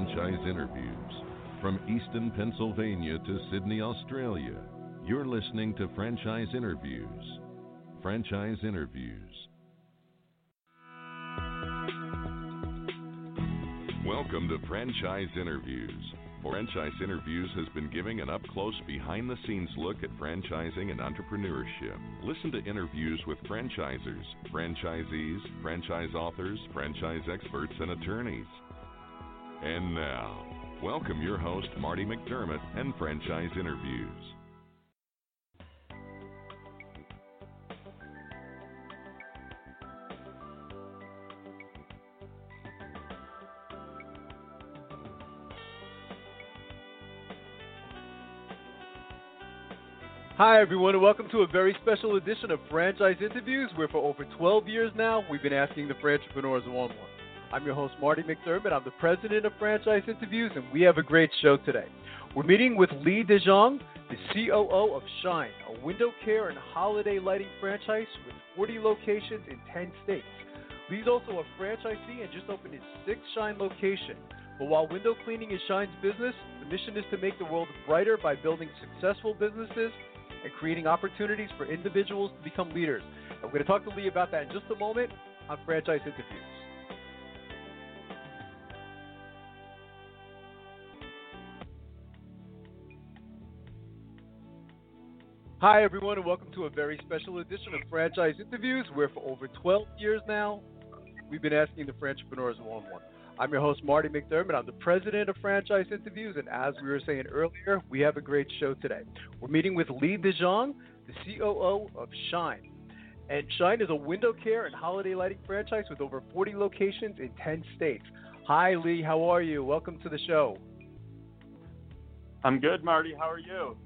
Franchise Interviews. From Easton, Pennsylvania to Sydney, Australia, you're listening to Franchise Interviews. Franchise Interviews. Welcome to Franchise Interviews. Franchise Interviews has been giving an up close, behind the scenes look at franchising and entrepreneurship. Listen to interviews with franchisers, franchisees, franchise authors, franchise experts, and attorneys. And now, welcome your host, Marty McDermott, and Franchise Interviews. Hi, everyone, and welcome to a very special edition of Franchise Interviews, where for over 12 years now, we've been asking the entrepreneurs one one. I'm your host, Marty McDermott. I'm the president of Franchise Interviews, and we have a great show today. We're meeting with Lee DeJonge, the COO of Shine, a window care and holiday lighting franchise with 40 locations in 10 states. Lee's also a franchisee and just opened his sixth Shine location. But while window cleaning is Shine's business, the mission is to make the world brighter by building successful businesses and creating opportunities for individuals to become leaders. We're going to talk to Lee about that in just a moment on Franchise Interviews. Hi, everyone, and welcome to a very special edition of Franchise Interviews, where for over 12 years now, we've been asking the entrepreneurs one on one. I'm your host, Marty McDermott. I'm the president of Franchise Interviews, and as we were saying earlier, we have a great show today. We're meeting with Lee DeJonge, the COO of Shine. And Shine is a window care and holiday lighting franchise with over 40 locations in 10 states. Hi, Lee. How are you? Welcome to the show. I'm good, Marty. How are you?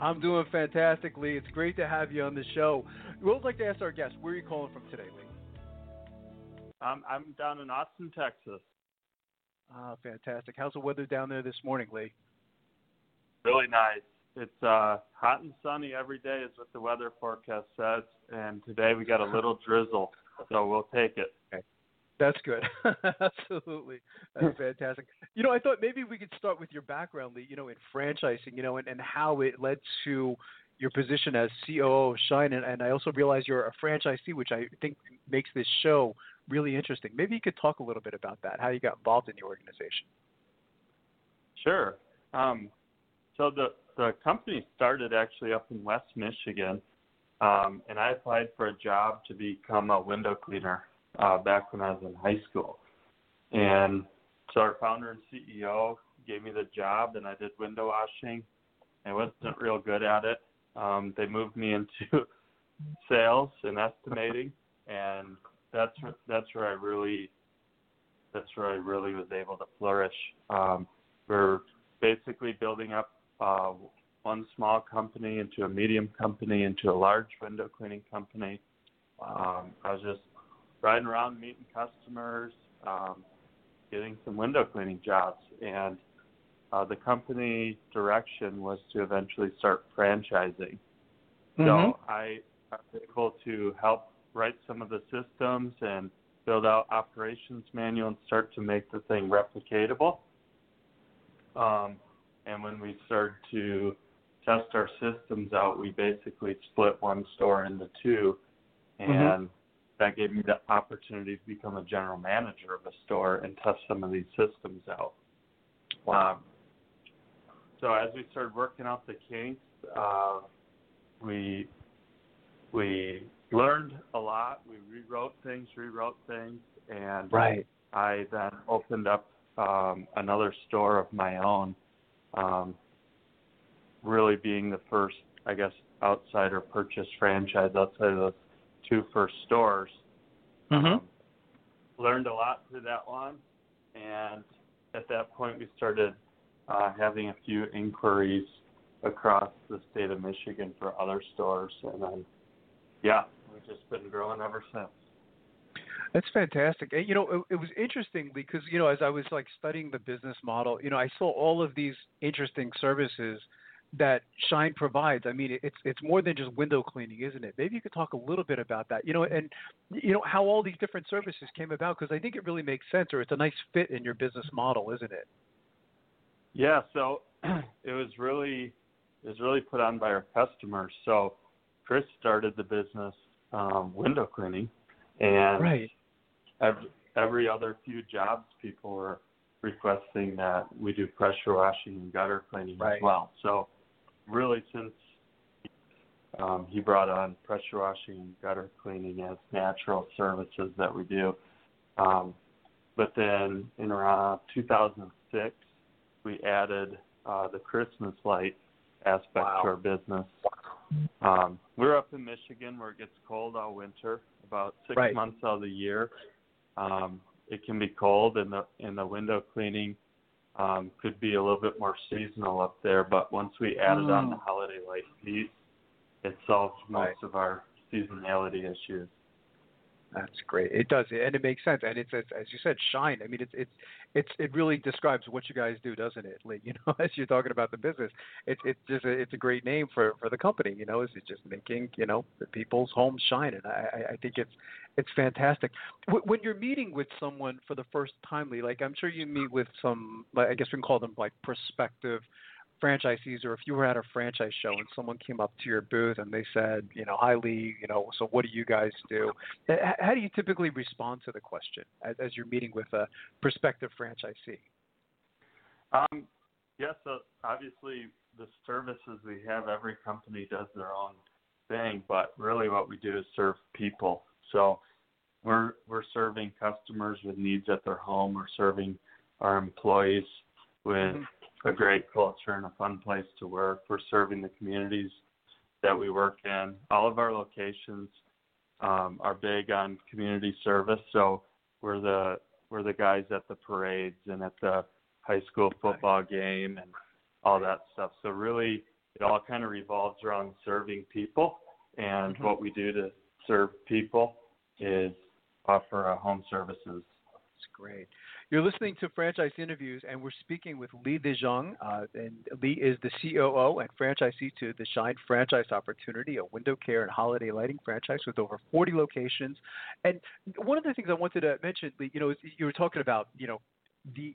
I'm doing fantastically. It's great to have you on the show. We would like to ask our guests, where are you calling from today, Lee? Um, I'm down in Austin, Texas. Ah, fantastic. How's the weather down there this morning, Lee? Really nice. It's uh, hot and sunny every day, is what the weather forecast says. And today we got a little drizzle, so we'll take it. Okay. That's good. Absolutely. That's fantastic. You know, I thought maybe we could start with your background, Lee, you know, in franchising, you know, and, and how it led to your position as COO of Shine. And, and I also realize you're a franchisee, which I think makes this show really interesting. Maybe you could talk a little bit about that, how you got involved in the organization. Sure. Um, so the, the company started actually up in West Michigan, um, and I applied for a job to become a window cleaner uh, back when I was in high school. And so our founder and CEO gave me the job, and I did window washing. I wasn't real good at it. Um, they moved me into sales and estimating, and that's that's where I really that's where I really was able to flourish. Um, we're basically building up uh, one small company into a medium company into a large window cleaning company. Um, I was just riding around meeting customers, um, getting some window cleaning jobs, and uh, the company direction was to eventually start franchising. Mm-hmm. So I was able to help write some of the systems and build out operations manual and start to make the thing replicatable. Um, and when we started to test our systems out, we basically split one store into two, mm-hmm. and. That gave me the opportunity to become a general manager of a store and test some of these systems out. Wow. Um, so as we started working out the kinks, uh, we we learned a lot. We rewrote things, rewrote things, and right. I then opened up um, another store of my own. Um, really being the first, I guess, outsider purchase franchise outside of those two first stores. Mm-hmm. Um, learned a lot through that one, and at that point we started uh, having a few inquiries across the state of Michigan for other stores, and then yeah, we've just been growing ever since. That's fantastic. And, you know, it, it, was interesting because you know, as I was like studying the business model, you know, I saw all of these interesting services that Shine provides. I mean, it's it's more than just window cleaning, isn't it? Maybe you could talk a little bit about that. You know, and you know how all these different services came about because I think it really makes sense, or it's a nice fit in your business model, isn't it? Yeah. So it was really it was really put on by our customers. So Chris started the business um, window cleaning, and right. every, every other few jobs, people were requesting that we do pressure washing and gutter cleaning right. as well. So really, since um, he brought on pressure washing and gutter cleaning as natural services that we do. Um, but then in around 2006, we added uh, the Christmas light aspect wow. to our business. Um, we're up in Michigan where it gets cold all winter, about six right. months out of the year. Um, it can be cold, and the and the window cleaning um, could be a little bit more seasonal up there. But once we added on the holiday light piece, it solves most right. of our seasonality issues. That's great. It does, and it makes sense. And it's, it's as you said, shine. I mean, it's it's it's it really describes what you guys do, doesn't it? Like, you know, as you're talking about the business, it's it's just a, it's a great name for for the company. You know, is it just making you know the people's homes shine, and I I think it's it's fantastic. When you're meeting with someone for the first time, Lee, like I'm sure you meet with some, I guess we can call them like prospective franchisees or if you were at a franchise show and someone came up to your booth and they said, you know, hi Lee, you know, so what do you guys do? How do you typically respond to the question as, as you're meeting with a prospective franchisee? Um, yes, yeah, so obviously the services we have, every company does their own thing, but really what we do is serve people. So we're we're serving customers with needs at their home. We're serving our employees with mm-hmm a great culture and a fun place to work. We're serving the communities that we work in. All of our locations um, are big on community service, so we're the we're the guys at the parades and at the high school football game and all that stuff. So really, it all kind of revolves around serving people, and mm-hmm. what we do to serve people is offer a home services. That's great. You're listening to Franchise Interviews, and we're speaking with Lee DeJonge. Uh, and Lee is the COO and franchisee to the Shine Franchise Opportunity, a window care and holiday lighting franchise with over 40 locations. And one of the things I wanted to mention, Lee, you know, you were talking about, you know, the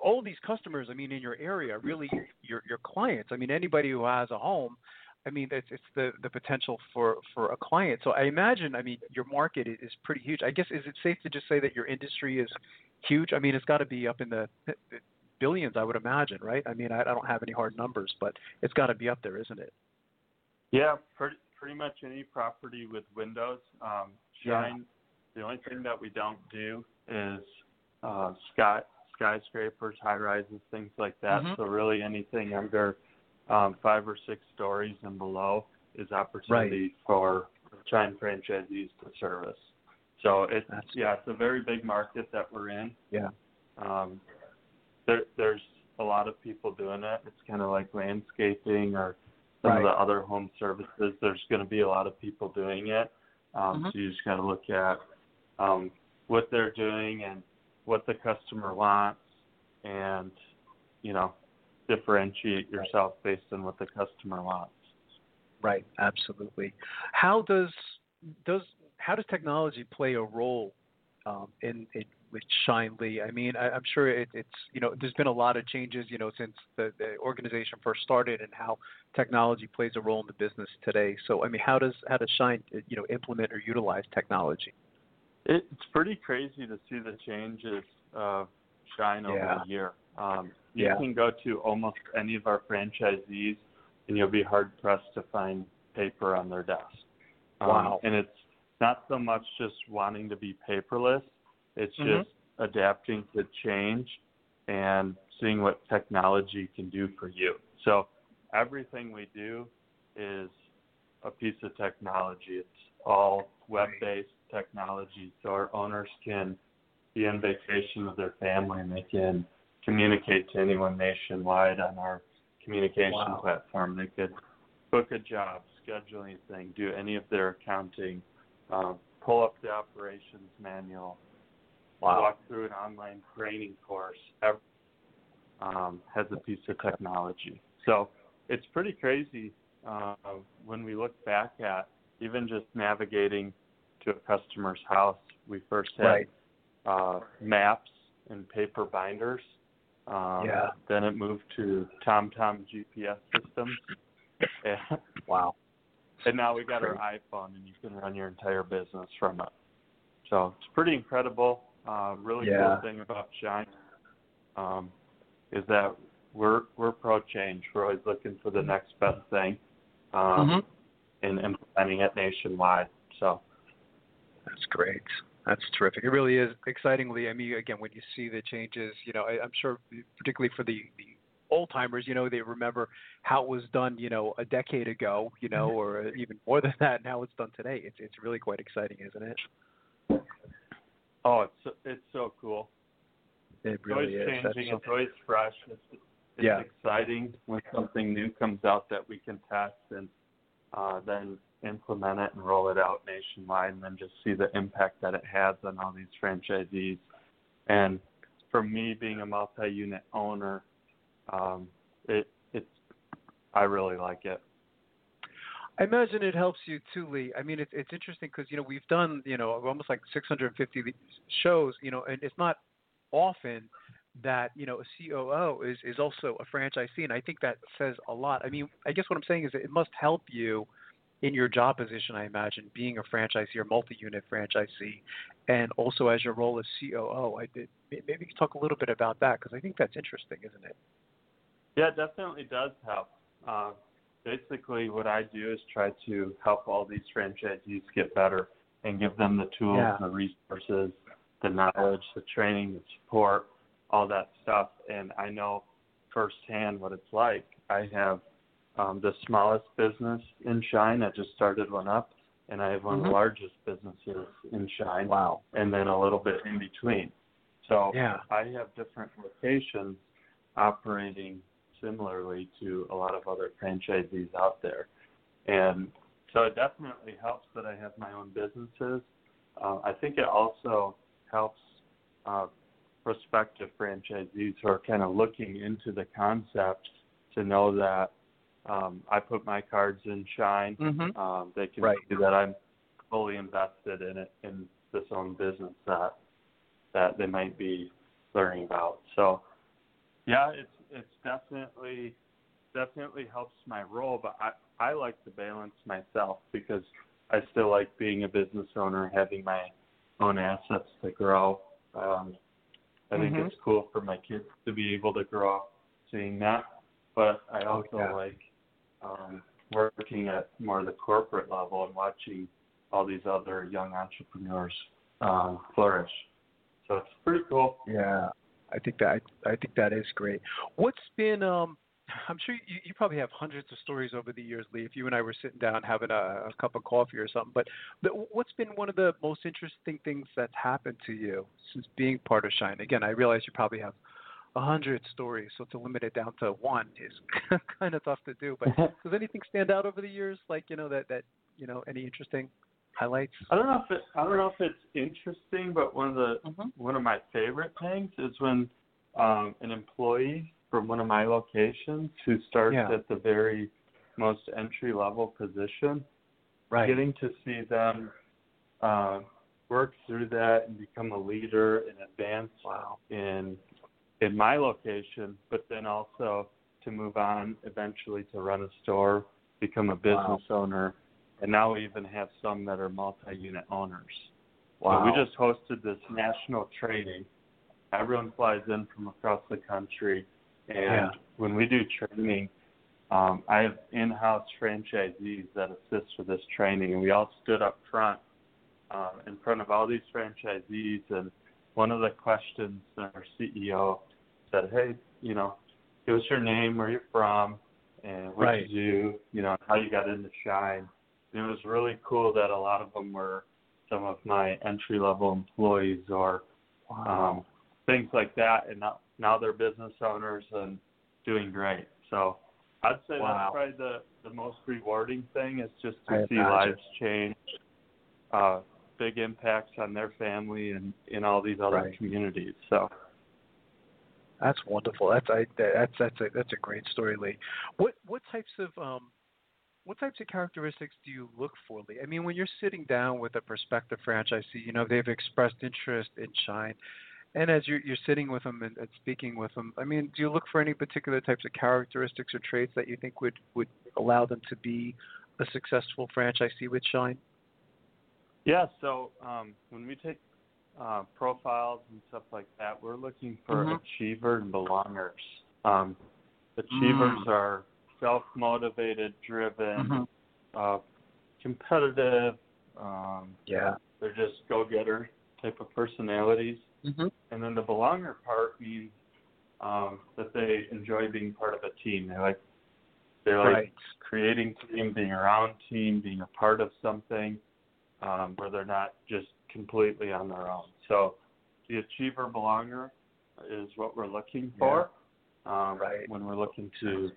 all these customers. I mean, in your area, really your your clients. I mean, anybody who has a home. I mean, it's, it's the, the potential for, for a client. So I imagine, I mean, your market is pretty huge. I guess is it safe to just say that your industry is huge? I mean, it's got to be up in the billions, I would imagine, right? I mean, I, I don't have any hard numbers, but it's got to be up there, isn't it? Yeah, pretty pretty much any property with windows. Um, Shine. Yeah. The only thing that we don't do is uh, sky skyscrapers, high rises, things like that. Mm-hmm. So really, anything under um, five or six stories and below is opportunity right. for Shine franchisees to service. So it's yeah, it's a very big market that we're in. Yeah. Um, there, there's a lot of people doing it. It's kind of like landscaping or some right. of the other home services. There's going to be a lot of people doing it. Um, mm-hmm. So you just got to look at um, what they're doing and what the customer wants, and you know, differentiate yourself based on what the customer wants. Right. Absolutely. How does does how does technology play a role um, in, in with Shine Lee? I mean, I, am sure it, it's you know there's been a lot of changes you know since the, the organization first started and how technology plays a role in the business today. So I mean, how does how does Shine you know implement or utilize technology? It's pretty crazy to see the changes of Shine over yeah. the year. Um, you yeah. can go to almost any of our franchisees, and you'll be hard pressed to find paper on their desk. Um, wow! And it's not so much just wanting to be paperless, it's mm-hmm. just adapting to change and seeing what technology can do for you. So everything we do is a piece of technology. It's all web-based technology, so our owners can be on vacation with their family and they can communicate to anyone nationwide on our communication wow. platform. They could book a job, schedule anything, do any of their accounting, uh, pull up the operations manual, wow. walk through an online training course. Every, um, has a piece of technology. So it's pretty crazy uh, when we look back at even just navigating to a customer's house. We first had Right. uh, maps and paper binders. Um, Yeah. Then it moved to TomTom GPS systems. Wow. And now we got our iPhone, and you can run your entire business from it. So it's pretty incredible. Uh, really Yeah. cool thing about Shine um, is that we're we're pro change. We're always looking for the next best thing, um, Mhm. and implementing it nationwide. So That's great. That's terrific. It really is excitingly. I mean, again, when you see the changes, you know, I, I'm sure, particularly for the the old timers, you know, they remember how it was done, you know, a decade ago, you know, or even more than that, and how it's done today. It's it's really quite exciting, isn't it? oh, it's so- it's so cool. It It's really always is. That's changing. so- It's always fresh. It's, it's Yeah. exciting when something new comes out that we can test and uh, then implement it and roll it out nationwide, and then just see the impact that it has on all these franchisees. And for me, being a multi-unit owner, um, it it's I really like it. I imagine it helps you too, Lee. I mean, it's it's interesting because you know we've done you know almost like 650 shows, you know, and it's not often that you know a COO is is also a franchisee, and I think that says a lot. I mean, I guess what I'm saying is it must help you in your job position. I imagine being a franchisee or multi-unit franchisee, and also as your role as COO. I did maybe you could talk a little bit about that because I think that's interesting, isn't it? Yeah, it definitely does help. Uh, basically, what I do is try to help all these franchisees get better and give them the tools, Yeah. the resources, the knowledge, the training, the support, all that stuff. And I know firsthand what it's like. I have um, the smallest business in Shine. I just started one up, and I have one of Mhm. the largest businesses in Shine, Wow. and then a little bit in between. So Yeah. I have different locations operating similarly to a lot of other franchisees out there. And so it definitely helps that I have my own businesses. Uh, I think it also helps uh, prospective franchisees who are kind of looking into the concept to know that um, I put my cards in Shine. Mm-hmm. Um, they can Right. see that I'm fully invested in it in this own business that that they might be learning about. So yeah, it's it's definitely definitely helps my role, but I I like to balance myself because I still like being a business owner, having my own assets to grow. Um, I think Mhm. it's cool for my kids to be able to grow up seeing that, but I also Oh, yeah. like um, working at more of the corporate level and watching all these other young entrepreneurs um, flourish. So it's pretty cool. Yeah, I think that I, I think that is great. What's been um I'm sure you, you probably have hundreds of stories over the years, Lee. If you and I were sitting down having a, a cup of coffee or something, but, but what's been one of the most interesting things that's happened to you since being part of Shine? Again, I realize you probably have a hundred stories, so to limit it down to one is kind of tough to do. But does anything stand out over the years? Like you know that that you know any interesting highlights? I don't know if it, I don't know if it's interesting, but one of the Mhm. one of my favorite things is when um, an employee from one of my locations who starts Yeah. at the very most entry level position, Right. getting to see them uh, work through that and become a leader and advance Wow. in in my location, but then also to move on eventually to run a store, become a business owner, and now we even have some that are multi-unit owners. So Wow. we just hosted this national training. Everyone flies in from across the country, and Yeah. when we do training, um, I have in-house franchisees that assist with this training, and we all stood up front um, in front of all these franchisees. And one of the questions that our CEO said, "Hey, you know, give us your name, where you're from, and what Right. you do, you know, how you got into Shine." It was really cool that a lot of them were some of my entry level employees or um, things like that, and now now they're business owners and doing great. So I'd say Wow. that's probably the the most rewarding thing is just I to see imagine. lives change, uh, big impacts on their family and in all these other Right. communities. So That's wonderful. That's I, that's that's a that's a great story, Lee. What what types of um what types of characteristics do you look for, Lee? I mean, when you're sitting down with a prospective franchisee, you know they've expressed interest in Shine, and as you're, you're sitting with them and, and speaking with them, I mean, do you look for any particular types of characteristics or traits that you think would would allow them to be a successful franchisee with Shine? Yeah. So um, when we take uh, profiles and stuff like that, we're looking for Mhm. achievers and belongers. Um, achievers Mm. are self-motivated, driven, Mhm. uh, competitive. Um, Yeah. they're just go-getter type of personalities. Mm-hmm. And then the belonger part means um, that they enjoy being part of a team. They like they like Right. creating team, being around team, being a part of something um, where they're not just completely on their own. So the achiever belonger is what we're looking for um, Right. when we're looking to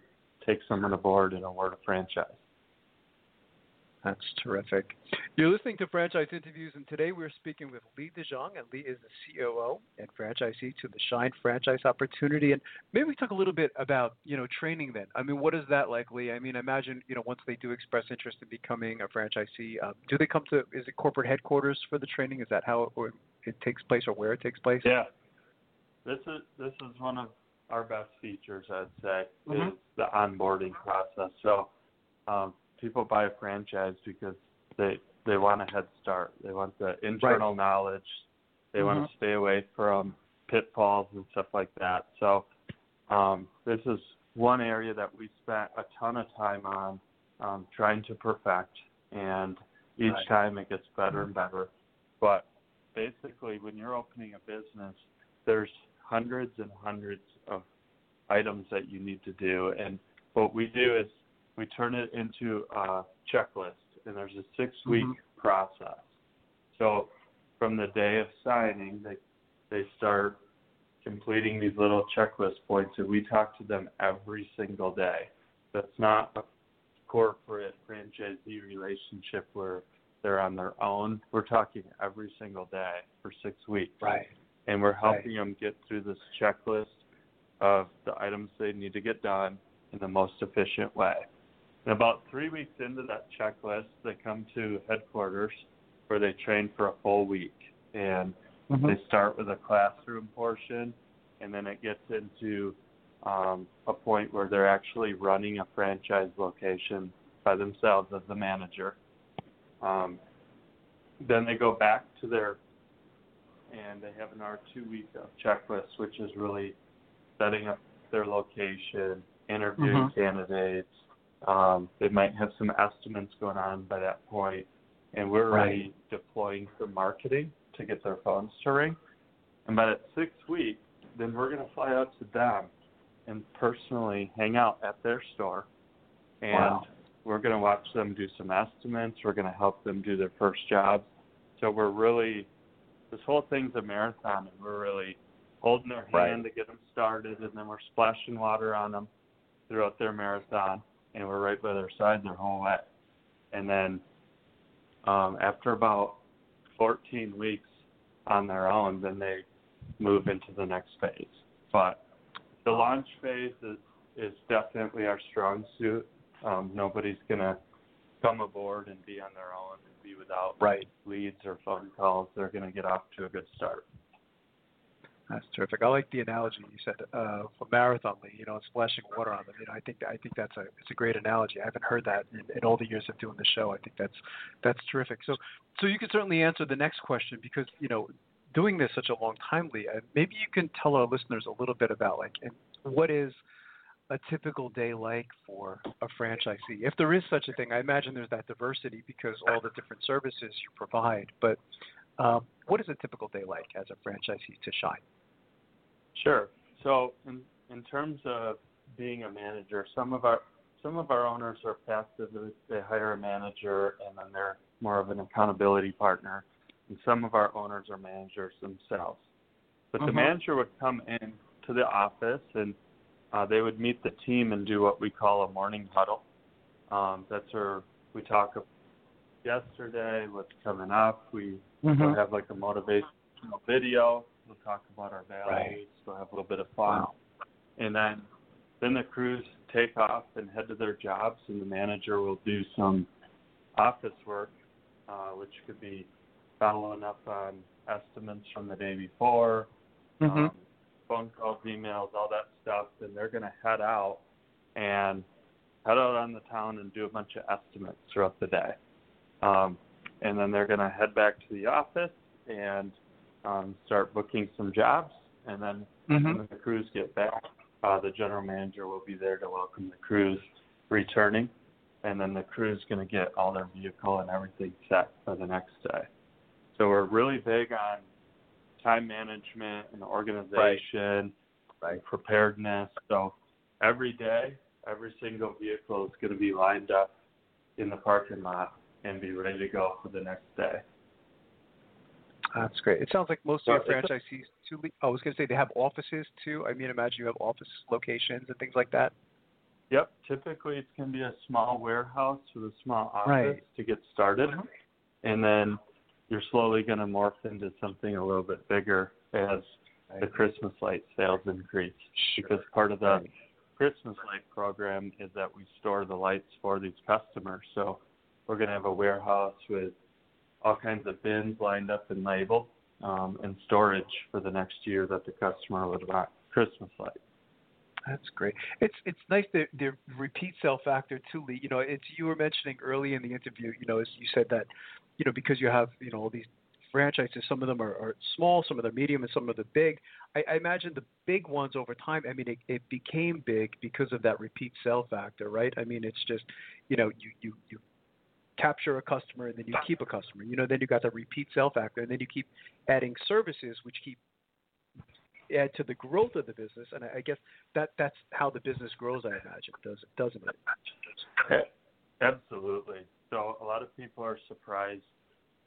take someone aboard in a word of franchise. That's terrific. You're listening to Franchise Interviews, and today we're speaking with Lee DeJonge, and Lee is the COO and franchisee to the Shine Franchise Opportunity. And maybe we talk a little bit about, you know, training then. I mean, what is that like, Lee? I mean, imagine, you know, once they do express interest in becoming a franchisee, um, do they come to, is it corporate headquarters for the training? Is that how it, or it takes place or where it takes place? Yeah, this is this is one of our best features, I'd say, Mhm. is the onboarding process. So um, people buy a franchise because they they want a head start. They want the internal knowledge. They want Mhm. to stay away from pitfalls and stuff like that. So um, this is one area that we spent a ton of time on um, trying to perfect, and each Right. time it gets better and better. But basically, when you're opening a business, there's hundreds and hundreds of items that you need to do, and what we do is we turn it into a checklist, and there's a six-week Mhm. process. So from the day of signing, they they start completing these little checklist points, and we talk to them every single day. That's not a corporate franchisee relationship where they're on their own. We're talking every single day for six weeks Right. and we're helping them get through this checklist of the items they need to get done in the most efficient way. And about three weeks into that checklist, they come to headquarters where they train for a full week. And Mhm. they start with a classroom portion, and then it gets into um, a point where they're actually running a franchise location by themselves as the manager. Um, then they go back to their and they have an R2 week of checklist, which is really setting up their location, interviewing Mhm. candidates. Um, they might have some estimates going on by that point, and we're already deploying some marketing to get their phones to ring. And by that sixth week, then we're going to fly out to them and personally hang out at their store, and Wow. we're going to watch them do some estimates. We're going to help them do their first jobs. So we're really this whole thing's a marathon, and we're really holding their hand Right. to get them started, and then we're splashing water on them throughout their marathon, and we're right by their side their whole way. And then um, after about 14 weeks on their own, then they move into the next phase. But the launch phase is is definitely our strong suit. Um, nobody's gonna come aboard and be on their own and be without Right. leads or phone calls. They're gonna get off to a good start. That's terrific. I like the analogy you said uh, for marathon. You know, splashing water on them. You know, I think I think that's a it's a great analogy. I haven't heard that in, in all the years of doing the show. I think that's that's terrific. So so you can certainly answer the next question because you know doing this such a long time, Lee. Maybe you can tell our listeners a little bit about like what is a typical day like for a franchisee, if there is such a thing. I imagine there's that diversity because all the different services you provide. But um, what is a typical day like as a franchisee to Shine? Sure. So in in terms of being a manager, some of our some of our owners are passive. They hire a manager and then they're more of an accountability partner. And some of our owners are managers themselves. But the Mhm. manager would come in to the office and uh, they would meet the team and do what we call a morning huddle. Um, that's where we talk about yesterday, what's coming up. We We'll have like a motivational video. We'll talk about our values, Right. we'll have a little bit of fun, Wow. and then then the crews take off and head to their jobs, and the manager will do some office work, uh, which could be following up on estimates from the day before, Mm-hmm. um, phone calls, emails, all that stuff. And they're going to head out and head out on the town and do a bunch of estimates throughout the day. Um, and then they're going to head back to the office and um, start booking some jobs. And then Mm-hmm. when the crews get back, uh, the general manager will be there to welcome the crews returning. And then the crew's going to get all their vehicle and everything set for the next day. So we're really big on time management and organization, Right. preparedness. So every day, every single vehicle is going to be lined up in the parking lot and be ready to go for the next day. That's great. It sounds like most of your it's a- franchisees too. I was going to say they have offices too. I mean, imagine you have office locations and things like that. Yep, typically it's going to be a small warehouse with a small office Right. to get started, mm-hmm. and then you're slowly going to morph into something a little bit bigger as the Christmas light sales increase. Because part of the Christmas light program is that we store the lights for these customers. So we're going to have a warehouse with all kinds of bins lined up and labeled um, and storage for the next year that the customer would want Christmas lights. That's great. It's it's nice the the repeat sale factor too, Lee. You know, it's you were mentioning early in the interview. You know, as you said that, you know, because you have you know all these franchises. Some of them are, are small, some of them are medium, and some of them are big. I, I imagine the big ones over time. I mean, it, it became big because of that repeat sale factor, right? I mean, it's just you know you you you capture a customer and then you keep a customer. You know, then you got the repeat sale factor, and then you keep adding services which keep add to the growth of the business. And I, I guess that that's how the business grows. I imagine, does doesn't it? Absolutely. So a lot of people are surprised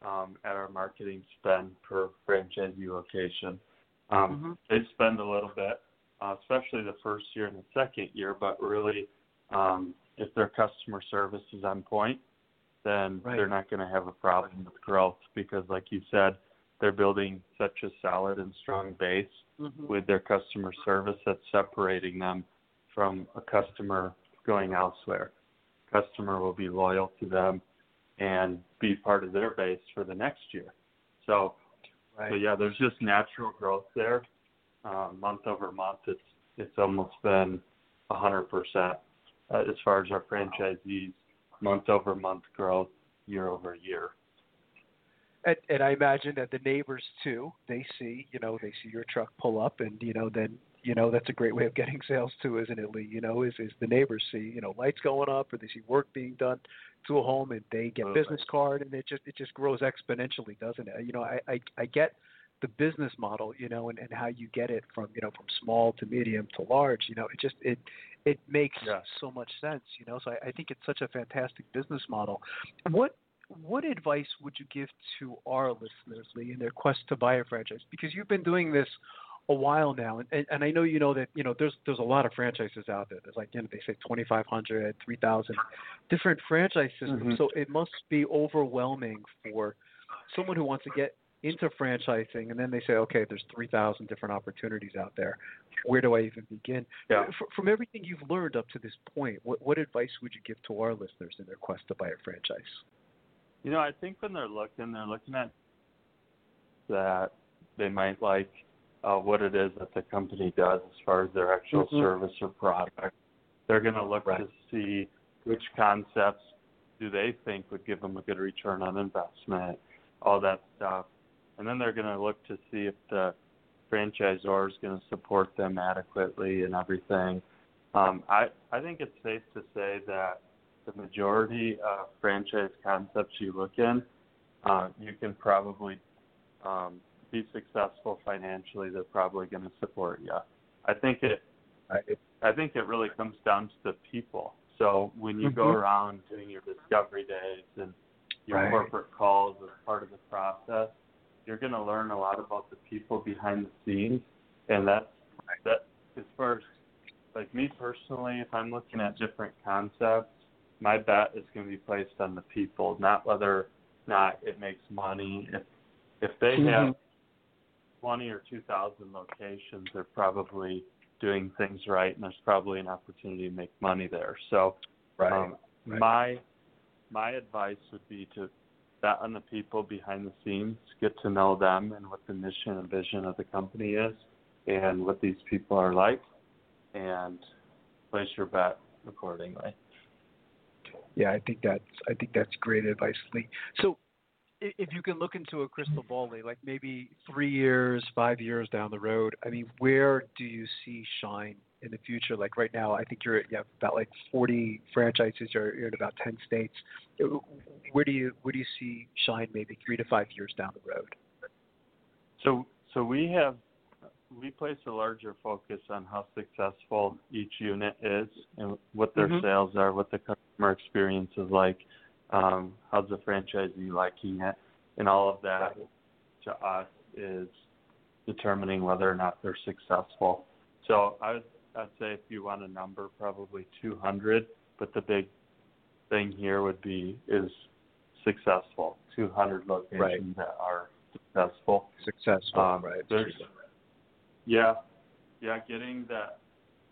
um, at our marketing spend per franchisee location. Um, They spend a little bit, uh, especially the first year and the second year, but really, um, if their customer service is on point, then Right. they're not going to have a problem with growth because, like you said, they're building such a solid and strong base Mm-hmm. with their customer service that's separating them from a customer going elsewhere. Customer will be loyal to them and be part of their base for the next year. So, Right. so yeah, there's just natural growth there. Uh, month over month, it's it's almost been a hundred percent uh, as far as our franchisees month over month growth year over year. And, and I imagine that the neighbors too, they see, you know, they see your truck pull up, and you know, then you know that's a great way of getting sales too, isn't it, Lee? You know, is is the neighbors see, you know, lights going up, or they see work being done to a home, and they get Absolutely. business card, and it just it just grows exponentially, doesn't it? You know, I I, I get the business model, you know, and, and how you get it from you know from small to medium to large. You know, it just it it makes Yeah. so much sense. You know, so I, I think it's such a fantastic business model. What what advice would you give to our listeners, Lee, in their quest to buy a franchise? Because you've been doing this a while now, and, and, and I know you know that you know there's there's a lot of franchises out there. There's like you know they say 2,500, 3,000 different franchise systems. Mhm. So it must be overwhelming for someone who wants to get into franchising, and then they say, okay, there's 3,000 different opportunities out there. Where do I even begin? Yeah. F- From everything you've learned up to this point, what, what advice would you give to our listeners in their quest to buy a franchise? You know, I think when they're looking, they're looking at that they might like uh, what it is that the company does as far as their actual Mhm. service or product. They're going to look Right. to see which concepts do they think would give them a good return on investment, all that stuff. And then they're going to look to see if the franchisor is going to support them adequately and everything. Um, I, I think it's safe to say that the majority of franchise concepts you look in, uh, you can probably um, be successful financially. They're probably going to support you. I think it. I think it really comes down to the people. So when you go Mhm. around doing your discovery days and your Right. corporate calls as part of the process, you're going to learn a lot about the people behind the scenes, and that's that. As far as like me personally, if I'm looking at different concepts, my bet is going to be placed on the people, not whether or not it makes money. If if they Mhm. have 20 or 2,000 locations they're probably doing things right, and there's probably an opportunity to make money there. So, right. Um, right. my my advice would be to on the people behind the scenes, get to know them and what the mission and vision of the company is, and what these people are like, and place your bet accordingly. Yeah, I think that's I think that's great advice, Lee. So, if you can look into a crystal ball, Lee, like maybe three years, five years down the road, I mean, where do you see Shine in the future? Like right now, I think you're at you have about like 40 franchises. You're, you're in about 10 states. Where do you where do you see Shine maybe three to five years down the road? So so we have we place a larger focus on how successful each unit is and what their Mhm. sales are, what the customer experience is like, um, how's the franchisee liking it, and all of that to us is determining whether or not they're successful. So I would I'd say if you want a number, probably 200, but the big thing here would be is successful. 200 locations Right. that are successful. Successful, Um, right? Yeah, yeah, getting that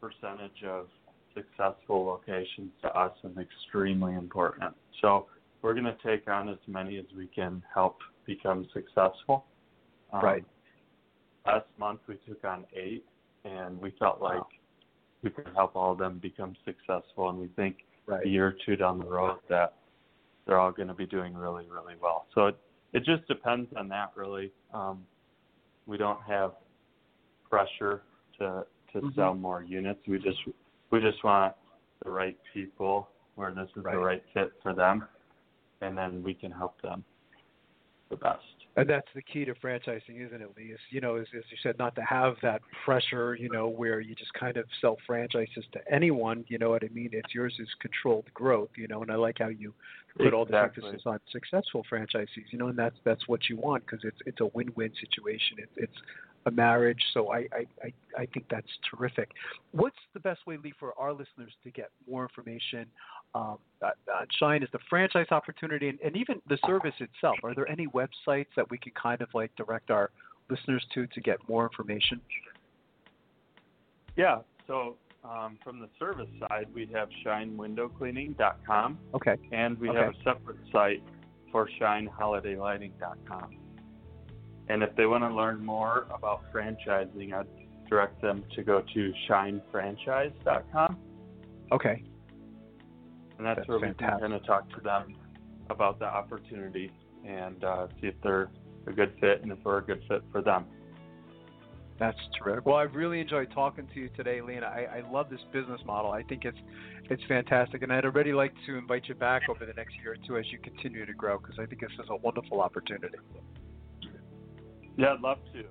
percentage of successful locations to us is extremely important. So we're going to take on as many as we can help become successful. Um, Right. Last month we took on eight, and we felt like Wow. We could help all of them become successful. And we think Right. a year or two down the road that they're all going to be doing really, really well. So it it just depends on that really. Um, we don't have pressure to to Mhm. sell more units. We just we just want the right people where this is Right. the right fit for them, and then we can help them the best. And that's the key to franchising, isn't it, Lee? Is, you know, as, as you said, not to have that pressure, you know, where you just kind of sell franchises to anyone. You know what I mean? It's yours is controlled growth, you know. And I like how you put all the emphasis on successful franchisees, you know, and that's that's what you want because it's it's a win-win situation. It, it's a marriage, so I, I I I think that's terrific. What's the best way, Lee, for our listeners to get more information? Um, uh, uh, Shine is the franchise opportunity, and, and even the service itself. Are there any websites that we could kind of like direct our listeners to to get more information? Yeah. So um, from the service side, we have shinewindowcleaning.com, Okay. and we Okay. have a separate site for shineholidaylighting.com. And if they want to learn more about franchising, I'd direct them to go to shinefranchise.com, Okay. And that's, That's where we can fantastic. kind of talk to them about the opportunity and uh, see if they're a good fit and if we're a good fit for them. That's terrific. Well, I've really enjoyed talking to you today, Lena. I, I love this business model. I think it's it's fantastic, and I'd already like to invite you back over the next year or two as you continue to grow because I think this is a wonderful opportunity. Yeah, I'd love to.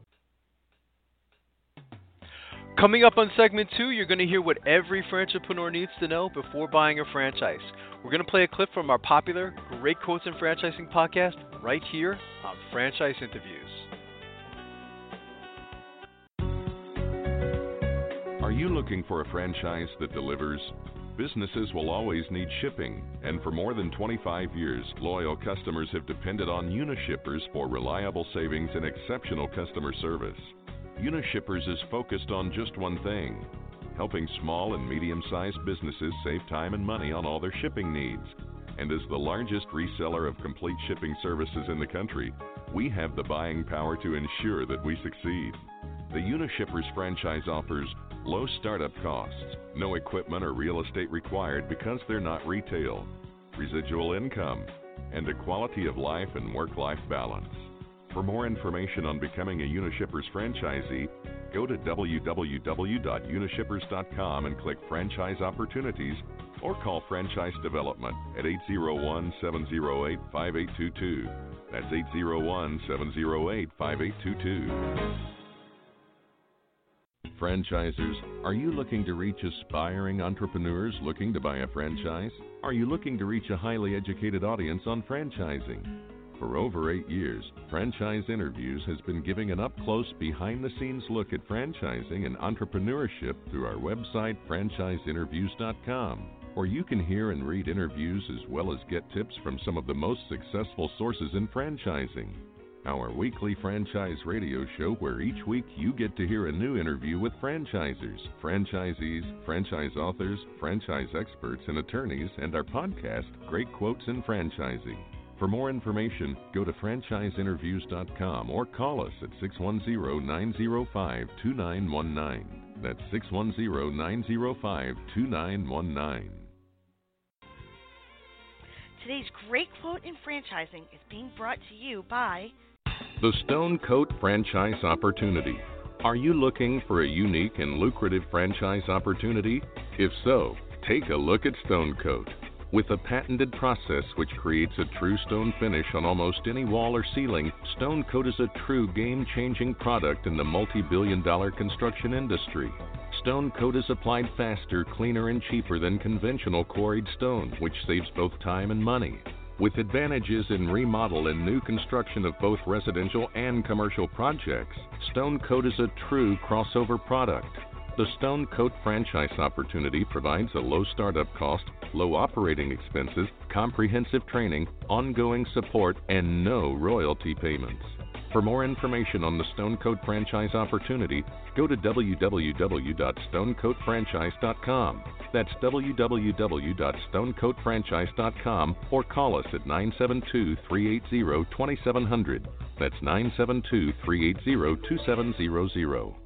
Coming up on segment two, you're going to hear what every entrepreneur needs to know before buying a franchise. We're going to play a clip from our popular Great Quotes in Franchising podcast right here on Franchise Interviews. Are you looking for a franchise that delivers? Businesses will always need shipping, and for more than 25 years, loyal customers have depended on Unishippers for reliable savings and exceptional customer service. Unishippers is focused on just one thing helping small and medium sized businesses save time and money on all their shipping needs. And as the largest reseller of complete shipping services in the country, we have the buying power to ensure that we succeed. The Unishippers franchise offers low startup costs, no equipment or real estate required because they're not retail, residual income, and a quality of life and work life balance. For more information on becoming a Unishippers franchisee, go to www.unishippers.com and click Franchise Opportunities or call Franchise Development at 801 708 5822. That's 801 708 5822. Franchisers, are you looking to reach aspiring entrepreneurs looking to buy a franchise? Are you looking to reach a highly educated audience on franchising? For over eight years, Franchise Interviews has been giving an up close, behind the scenes look at franchising and entrepreneurship through our website, franchiseinterviews.com, where you can hear and read interviews as well as get tips from some of the most successful sources in franchising. our weekly franchise radio show where each week you get to hear a new interview with franchisers, franchisees, franchise authors, franchise experts, and attorneys, and our podcast, Great Quotes in Franchising. For more information, go to franchiseinterviews.com or call us at 610 905 2919. That's 610 905 2919. Today's great quote in franchising is being brought to you by The Stone Coat Franchise Opportunity. Are you looking for a unique and lucrative franchise opportunity? If so, take a look at Stone Coat. With a patented process which creates a true stone finish on almost any wall or ceiling, Stone Coat is a true game changing product in the multi billion dollar construction industry. Stone Coat is applied faster, cleaner, and cheaper than conventional quarried stone, which saves both time and money. With advantages in remodel and new construction of both residential and commercial projects, Stone Coat is a true crossover product. The Stone Coat franchise opportunity provides a low startup cost, low operating expenses, comprehensive training, ongoing support, and no royalty payments. For more information on the Stone Coat franchise opportunity, go to www.stonecoatfranchise.com. That's www.stonecoatfranchise.com or call us at 972 380 2700. That's 972 380 2700.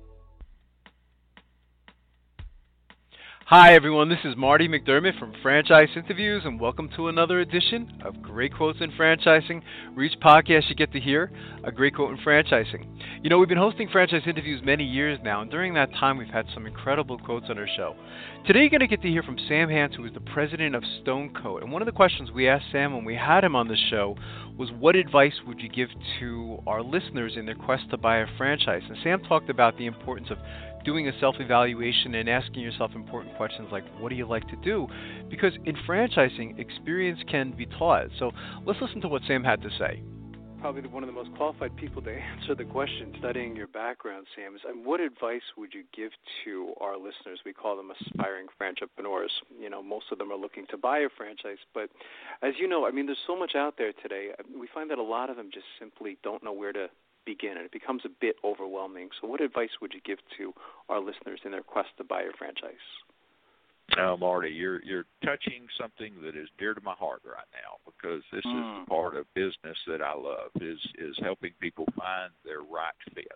Hi, everyone. This is Marty McDermott from Franchise Interviews, and welcome to another edition of Great Quotes in Franchising. Where each podcast you get to hear a great quote in franchising. You know, we've been hosting franchise interviews many years now, and during that time, we've had some incredible quotes on our show. Today, you're going to get to hear from Sam Hance, who is the president of Stone Coat. And one of the questions we asked Sam when we had him on the show was, What advice would you give to our listeners in their quest to buy a franchise? And Sam talked about the importance of doing a self evaluation and asking yourself important questions like, what do you like to do? Because in franchising, experience can be taught. So let's listen to what Sam had to say. Probably one of the most qualified people to answer the question, studying your background, Sam, is and what advice would you give to our listeners? We call them aspiring franchipreneurs. You know, most of them are looking to buy a franchise, but as you know, I mean, there's so much out there today. We find that a lot of them just simply don't know where to begin, and it becomes a bit overwhelming. So, what advice would you give to our listeners in their quest to buy a franchise? Now, Marty, you're you're touching something that is dear to my heart right now because this mm. is the hmm. part of business that I love is is helping people find their right fit,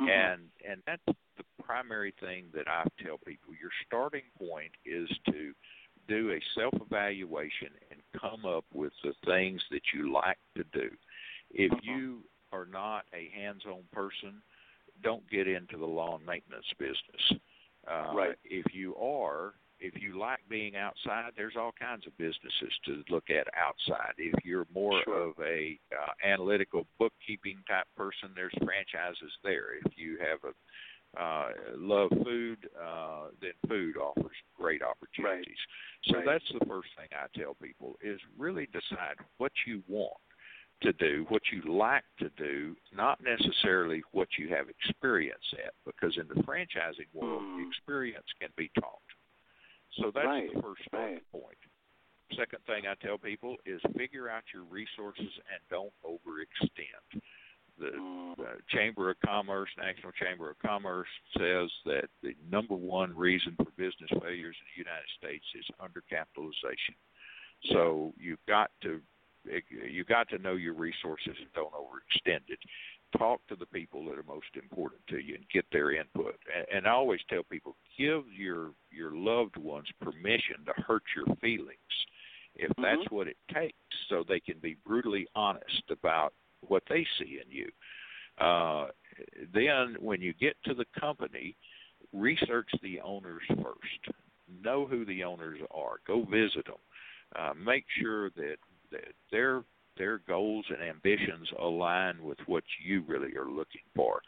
mm-hmm. and and that's the primary thing that I tell people. Your starting point is to do a self evaluation and come up with the things that you like to do. If mm-hmm. you are not a hands-on person, don't get into the lawn maintenance business. Uh, right. If you are, if you like being outside, there's all kinds of businesses to look at outside. If you're more sure. of a uh, analytical bookkeeping type person, there's franchises there. If you have a uh, love food, uh, then food offers great opportunities. Right. So right. that's the first thing I tell people is really decide what you want to do, what you like to do, not necessarily what you have experience at, because in the franchising world, mm. experience can be taught. So that's right. the first right. point. Second thing I tell people is figure out your resources and don't overextend. The mm. uh, Chamber of Commerce, National Chamber of Commerce, says that the number one reason for business failures in the United States is undercapitalization. So you've got to you got to know your resources and don't overextend it. Talk to the people that are most important to you and get their input. And, and I always tell people, give your your loved ones permission to hurt your feelings, if mm-hmm. that's what it takes, so they can be brutally honest about what they see in you. Uh, then, when you get to the company, research the owners first. Know who the owners are. Go visit them. Uh, make sure that their their goals and ambitions align with what you really are looking for.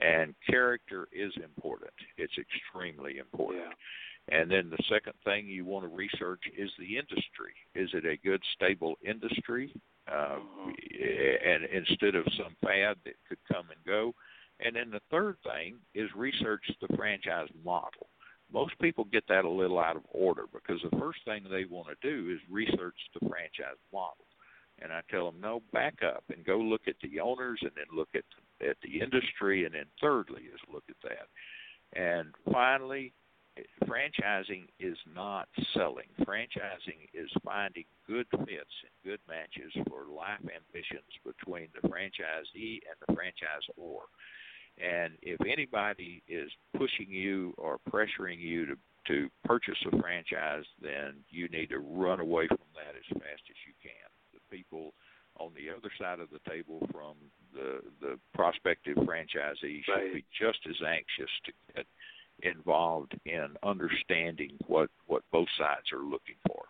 And character is important. It's extremely important. Yeah. And then the second thing you want to research is the industry. Is it a good, stable industry? Uh, mm-hmm. And instead of some fad that could come and go. And then the third thing is research the franchise model most people get that a little out of order because the first thing they want to do is research the franchise model. And I tell them, no, back up and go look at the owners, and then look at at the industry, and then thirdly is look at that. And finally, franchising is not selling. Franchising is finding good fits and good matches for life ambitions between the franchisee and the franchisor. And if anybody is pushing you or pressuring you to to purchase a franchise, then you need to run away from that as fast as you can. The people on the other side of the table from the the prospective franchisee should Right. be just as anxious to get involved in understanding what what both sides are looking for.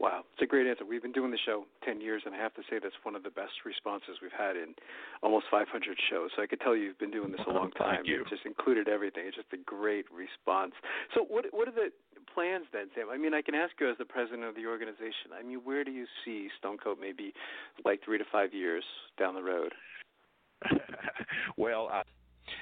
Wow, it's a great answer. We've been doing the show 10 years, and I have to say that's one of the best responses we've had in almost 500 shows. So I could tell you, you've been doing this a long time. Thank you. It just included everything. It's just a great response. So what what are the plans then, Sam? I mean, I can ask you as the president of the organization. I mean, where do you see Stone Coat maybe like three to five years down the road? well, I,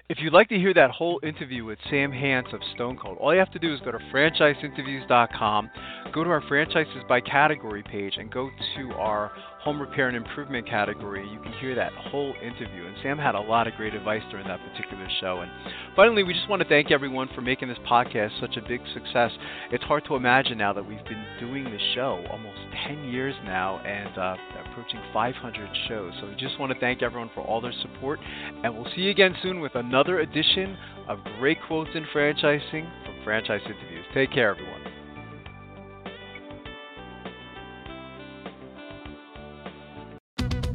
If you'd like to hear that whole interview with Sam Hance of Stone Coat, all you have to do is go to franchiseinterviews.com, go to our franchises by category page, and go to our home repair and improvement category. You can hear that whole interview. And Sam had a lot of great advice during that particular show. And finally, we just want to thank everyone for making this podcast such a big success. It's hard to imagine now that we've been doing the show almost 10 years now and uh, approaching 500 shows. So we just want to thank everyone for all their support. And we'll see you again soon with another edition of Great Quotes in Franchising from Franchise Interviews. Take care, everyone.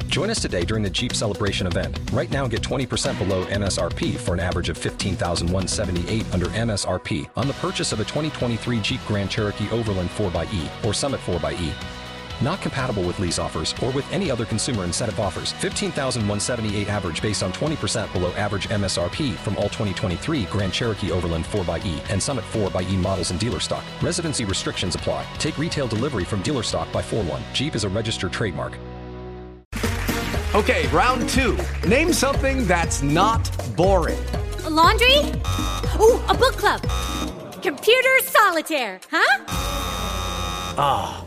Join us today during the Jeep Celebration event. Right now, get 20% below MSRP for an average of 15178 under MSRP on the purchase of a 2023 Jeep Grand Cherokee Overland 4xE or Summit 4xE. Not compatible with lease offers or with any other consumer incentive offers. 15178 average based on 20% below average MSRP from all 2023 Grand Cherokee Overland 4xE and Summit 4xE models in dealer stock. Residency restrictions apply. Take retail delivery from dealer stock by 4 1. Jeep is a registered trademark. Okay, round two. Name something that's not boring. A laundry? Ooh, a book club. Computer solitaire, huh? Ah,